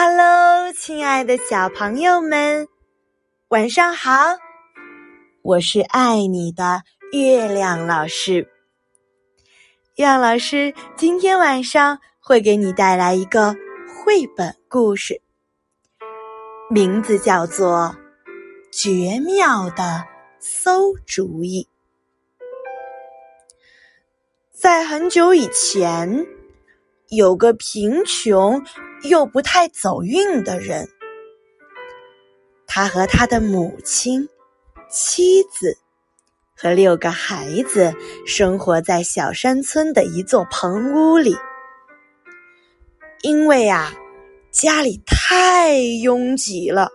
Hello，亲爱的小朋友们，晚上好！我是爱你的月亮老师。月亮老师今天晚上会给你带来一个绘本故事，名字叫做《绝妙的馊主意》。在很久以前，有个贫穷。又不太走运的人，他和他的母亲、妻子和六个孩子生活在小山村的一座棚屋里。因为啊，家里太拥挤了，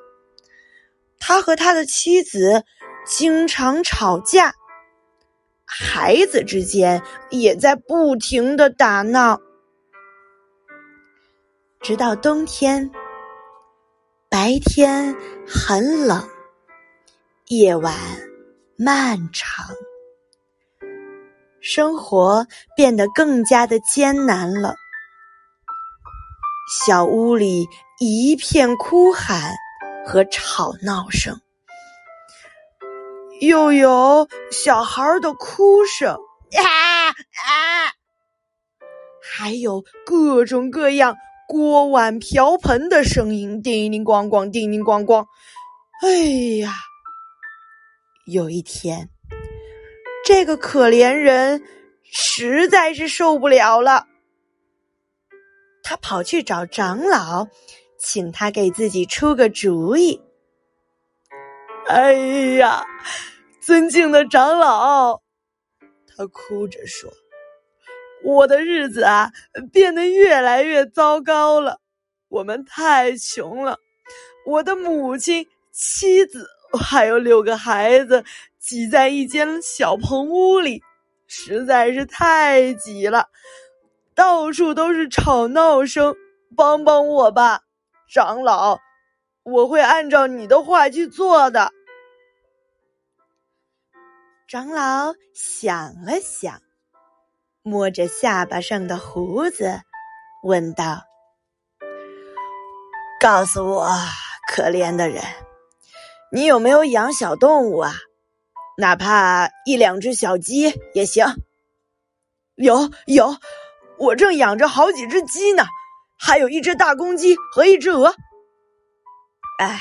他和他的妻子经常吵架，孩子之间也在不停的打闹。直到冬天，白天很冷，夜晚漫长，生活变得更加的艰难了。小屋里一片哭喊和吵闹声，又有小孩的哭声，啊啊，还有各种各样。锅碗瓢盆的声音，叮铃咣咣，叮铃咣咣。哎呀，有一天，这个可怜人实在是受不了了，他跑去找长老，请他给自己出个主意。哎呀，尊敬的长老，他哭着说。我的日子啊，变得越来越糟糕了。我们太穷了，我的母亲、妻子还有六个孩子挤在一间小棚屋里，实在是太挤了，到处都是吵闹声。帮帮我吧，长老，我会按照你的话去做的。长老想了想。摸着下巴上的胡子，问道：“告诉我，可怜的人，你有没有养小动物啊？哪怕一两只小鸡也行。”“有有，我正养着好几只鸡呢，还有一只大公鸡和一只鹅。”“哎，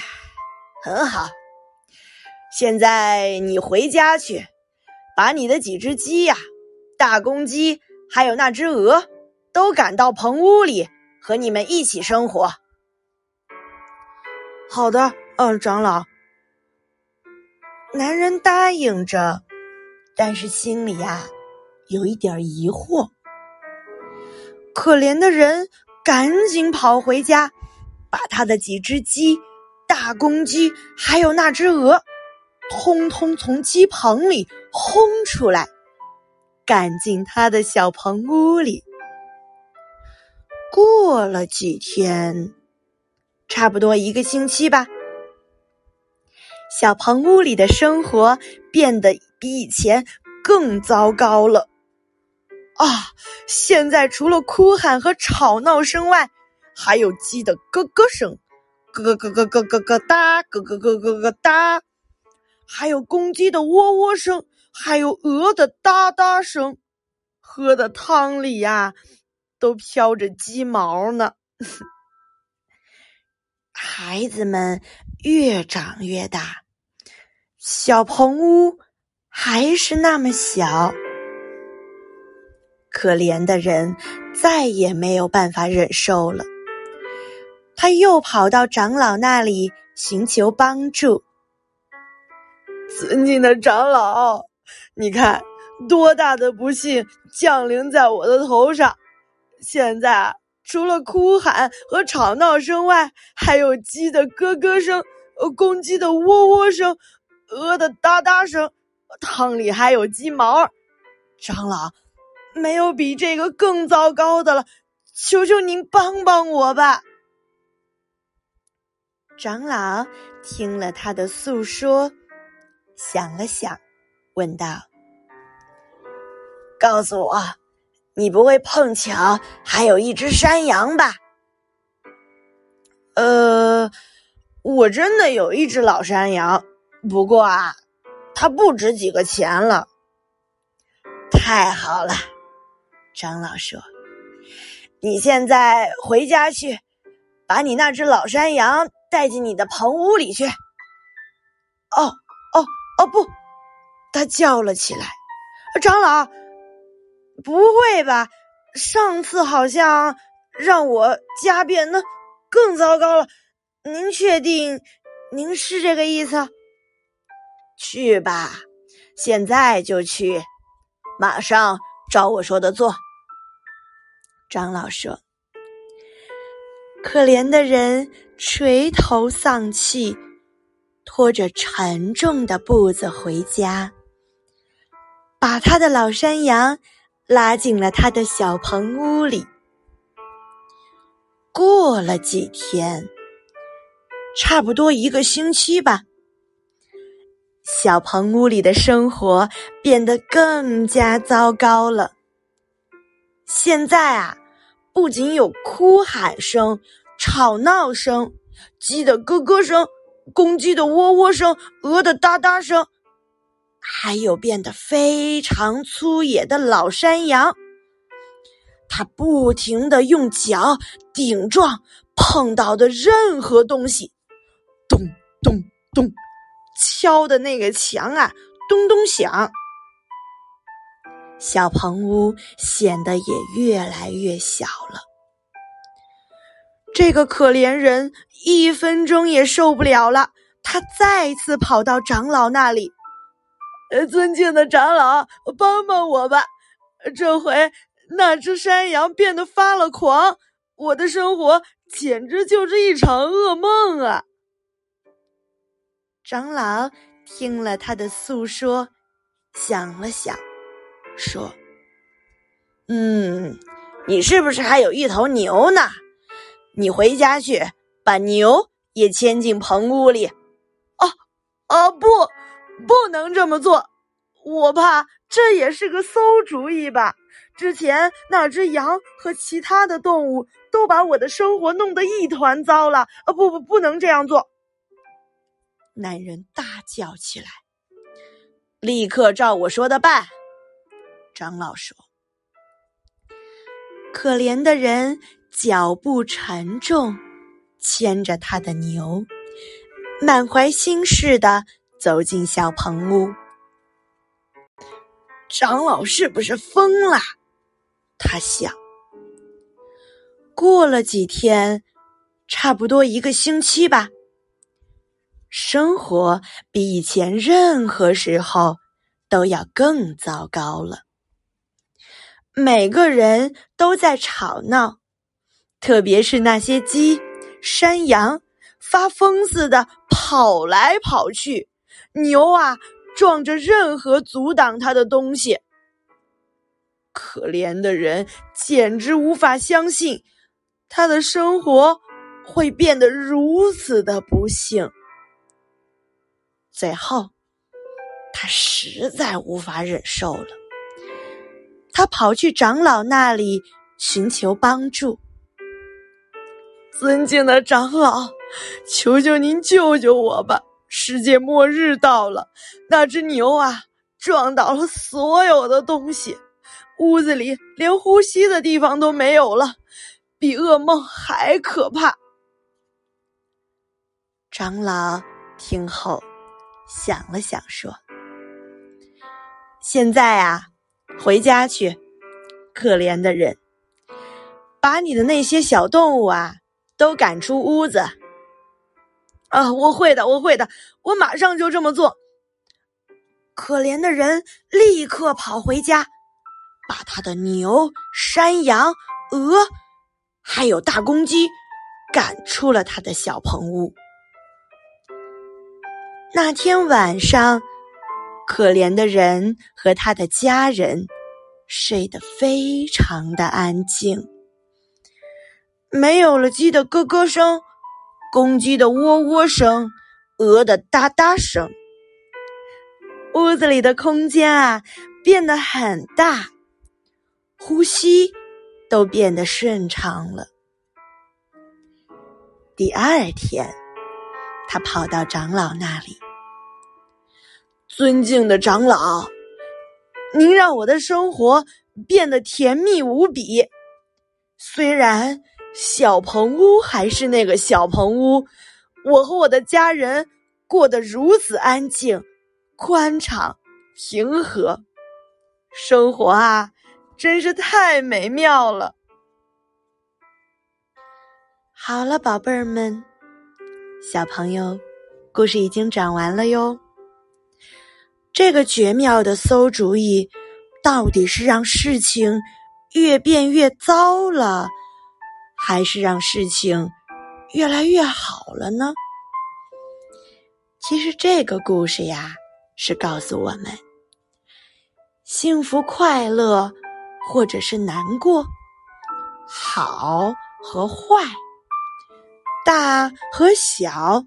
很好。现在你回家去，把你的几只鸡呀。”大公鸡还有那只鹅，都赶到棚屋里和你们一起生活。好的，嗯，长老。男人答应着，但是心里呀有一点疑惑。可怜的人赶紧跑回家，把他的几只鸡、大公鸡还有那只鹅，通通从鸡棚里轰出来。赶进他的小棚屋里。过了几天，差不多一个星期吧，小棚屋里的生活变得比以前更糟糕了。啊！现在除了哭喊和吵闹声外，还有鸡的咯咯声，咯咯咯咯咯咯哒，咯咯咯咯咯哒，还有公鸡的喔喔声。还有鹅的哒哒声，喝的汤里呀，都飘着鸡毛呢。孩子们越长越大，小棚屋还是那么小。可怜的人再也没有办法忍受了，他又跑到长老那里寻求帮助。尊敬的长老。你看，多大的不幸降临在我的头上！现在除了哭喊和吵闹声外，还有鸡的咯咯声、公鸡的喔喔声、鹅的哒哒声，汤里还有鸡毛。长老，没有比这个更糟糕的了，求求您帮帮我吧！长老听了他的诉说，想了想。问道：“告诉我，你不会碰巧还有一只山羊吧？”呃，我真的有一只老山羊，不过啊，它不值几个钱了。太好了，长老说：“你现在回家去，把你那只老山羊带进你的棚屋里去。”哦哦哦！不，他叫了起来：“长老，不会吧？上次好像让我家变得更糟糕了。您确定您是这个意思？去吧，现在就去。”马上照我说的做。长老说：“可怜的人垂头丧气，拖着沉重的步子回家，把他的老山羊拉进了他的小棚屋里。过了几天，差不多一个星期吧。”小棚屋里的生活变得更加糟糕了。现在啊，不仅有哭喊声、吵闹声、鸡的咯咯声、公鸡的喔喔声、鹅的哒哒声，还有变得非常粗野的老山羊。它不停的用脚顶撞碰到的任何东西，咚咚咚。敲的那个墙啊，咚咚响。小棚屋显得也越来越小了。这个可怜人一分钟也受不了了，他再次跑到长老那里：“，尊敬的长老，帮帮我吧！这回那只山羊变得发了狂，我的生活简直就是一场噩梦啊！”长老听了他的诉说，想了想，说：“嗯，你是不是还有一头牛呢？你回家去，把牛也牵进棚屋里。”“哦，哦，不，不能这么做，我怕这也是个馊主意吧。之前那只羊和其他的动物都把我的生活弄得一团糟了。啊，不不，不能这样做。”男人大叫起来：“立刻照我说的办！”长老说：“可怜的人脚步沉重，牵着他的牛，满怀心事的走进小棚屋。长老是不是疯了？他想。过了几天，差不多一个星期吧。”生活比以前任何时候都要更糟糕了。每个人都在吵闹，特别是那些鸡、山羊，发疯似的跑来跑去；牛啊，撞着任何阻挡它的东西。可怜的人简直无法相信，他的生活会变得如此的不幸。最后，他实在无法忍受了。他跑去长老那里寻求帮助。尊敬的长老，求求您救救我吧！世界末日到了，那只牛啊，撞倒了所有的东西，屋子里连呼吸的地方都没有了，比噩梦还可怕。长老听后。想了想，说：“现在啊，回家去，可怜的人，把你的那些小动物啊都赶出屋子。”啊，我会的，我会的，我马上就这么做。可怜的人立刻跑回家，把他的牛、山羊、鹅，还有大公鸡赶出了他的小棚屋。那天晚上，可怜的人和他的家人睡得非常的安静，没有了鸡的咯咯声、公鸡的喔喔声、鹅的哒哒声。屋子里的空间啊变得很大，呼吸都变得顺畅了。第二天，他跑到长老那里。尊敬的长老，您让我的生活变得甜蜜无比。虽然小棚屋还是那个小棚屋，我和我的家人过得如此安静、宽敞、平和，生活啊，真是太美妙了。好了，宝贝儿们，小朋友，故事已经讲完了哟。这个绝妙的馊主意，到底是让事情越变越糟了，还是让事情越来越好了呢？其实这个故事呀，是告诉我们：幸福、快乐，或者是难过，好和坏，大和小，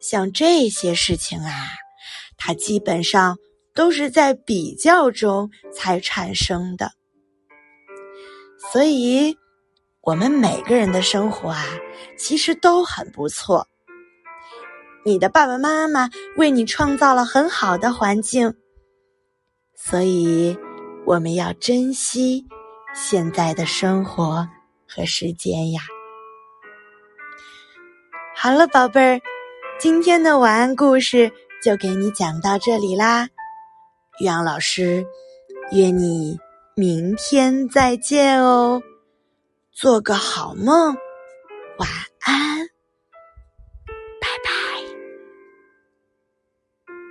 像这些事情啊。它基本上都是在比较中才产生的，所以，我们每个人的生活啊，其实都很不错。你的爸爸妈妈为你创造了很好的环境，所以我们要珍惜现在的生活和时间呀。好了，宝贝儿，今天的晚安故事。就给你讲到这里啦，玉阳老师约你明天再见哦，做个好梦，晚安。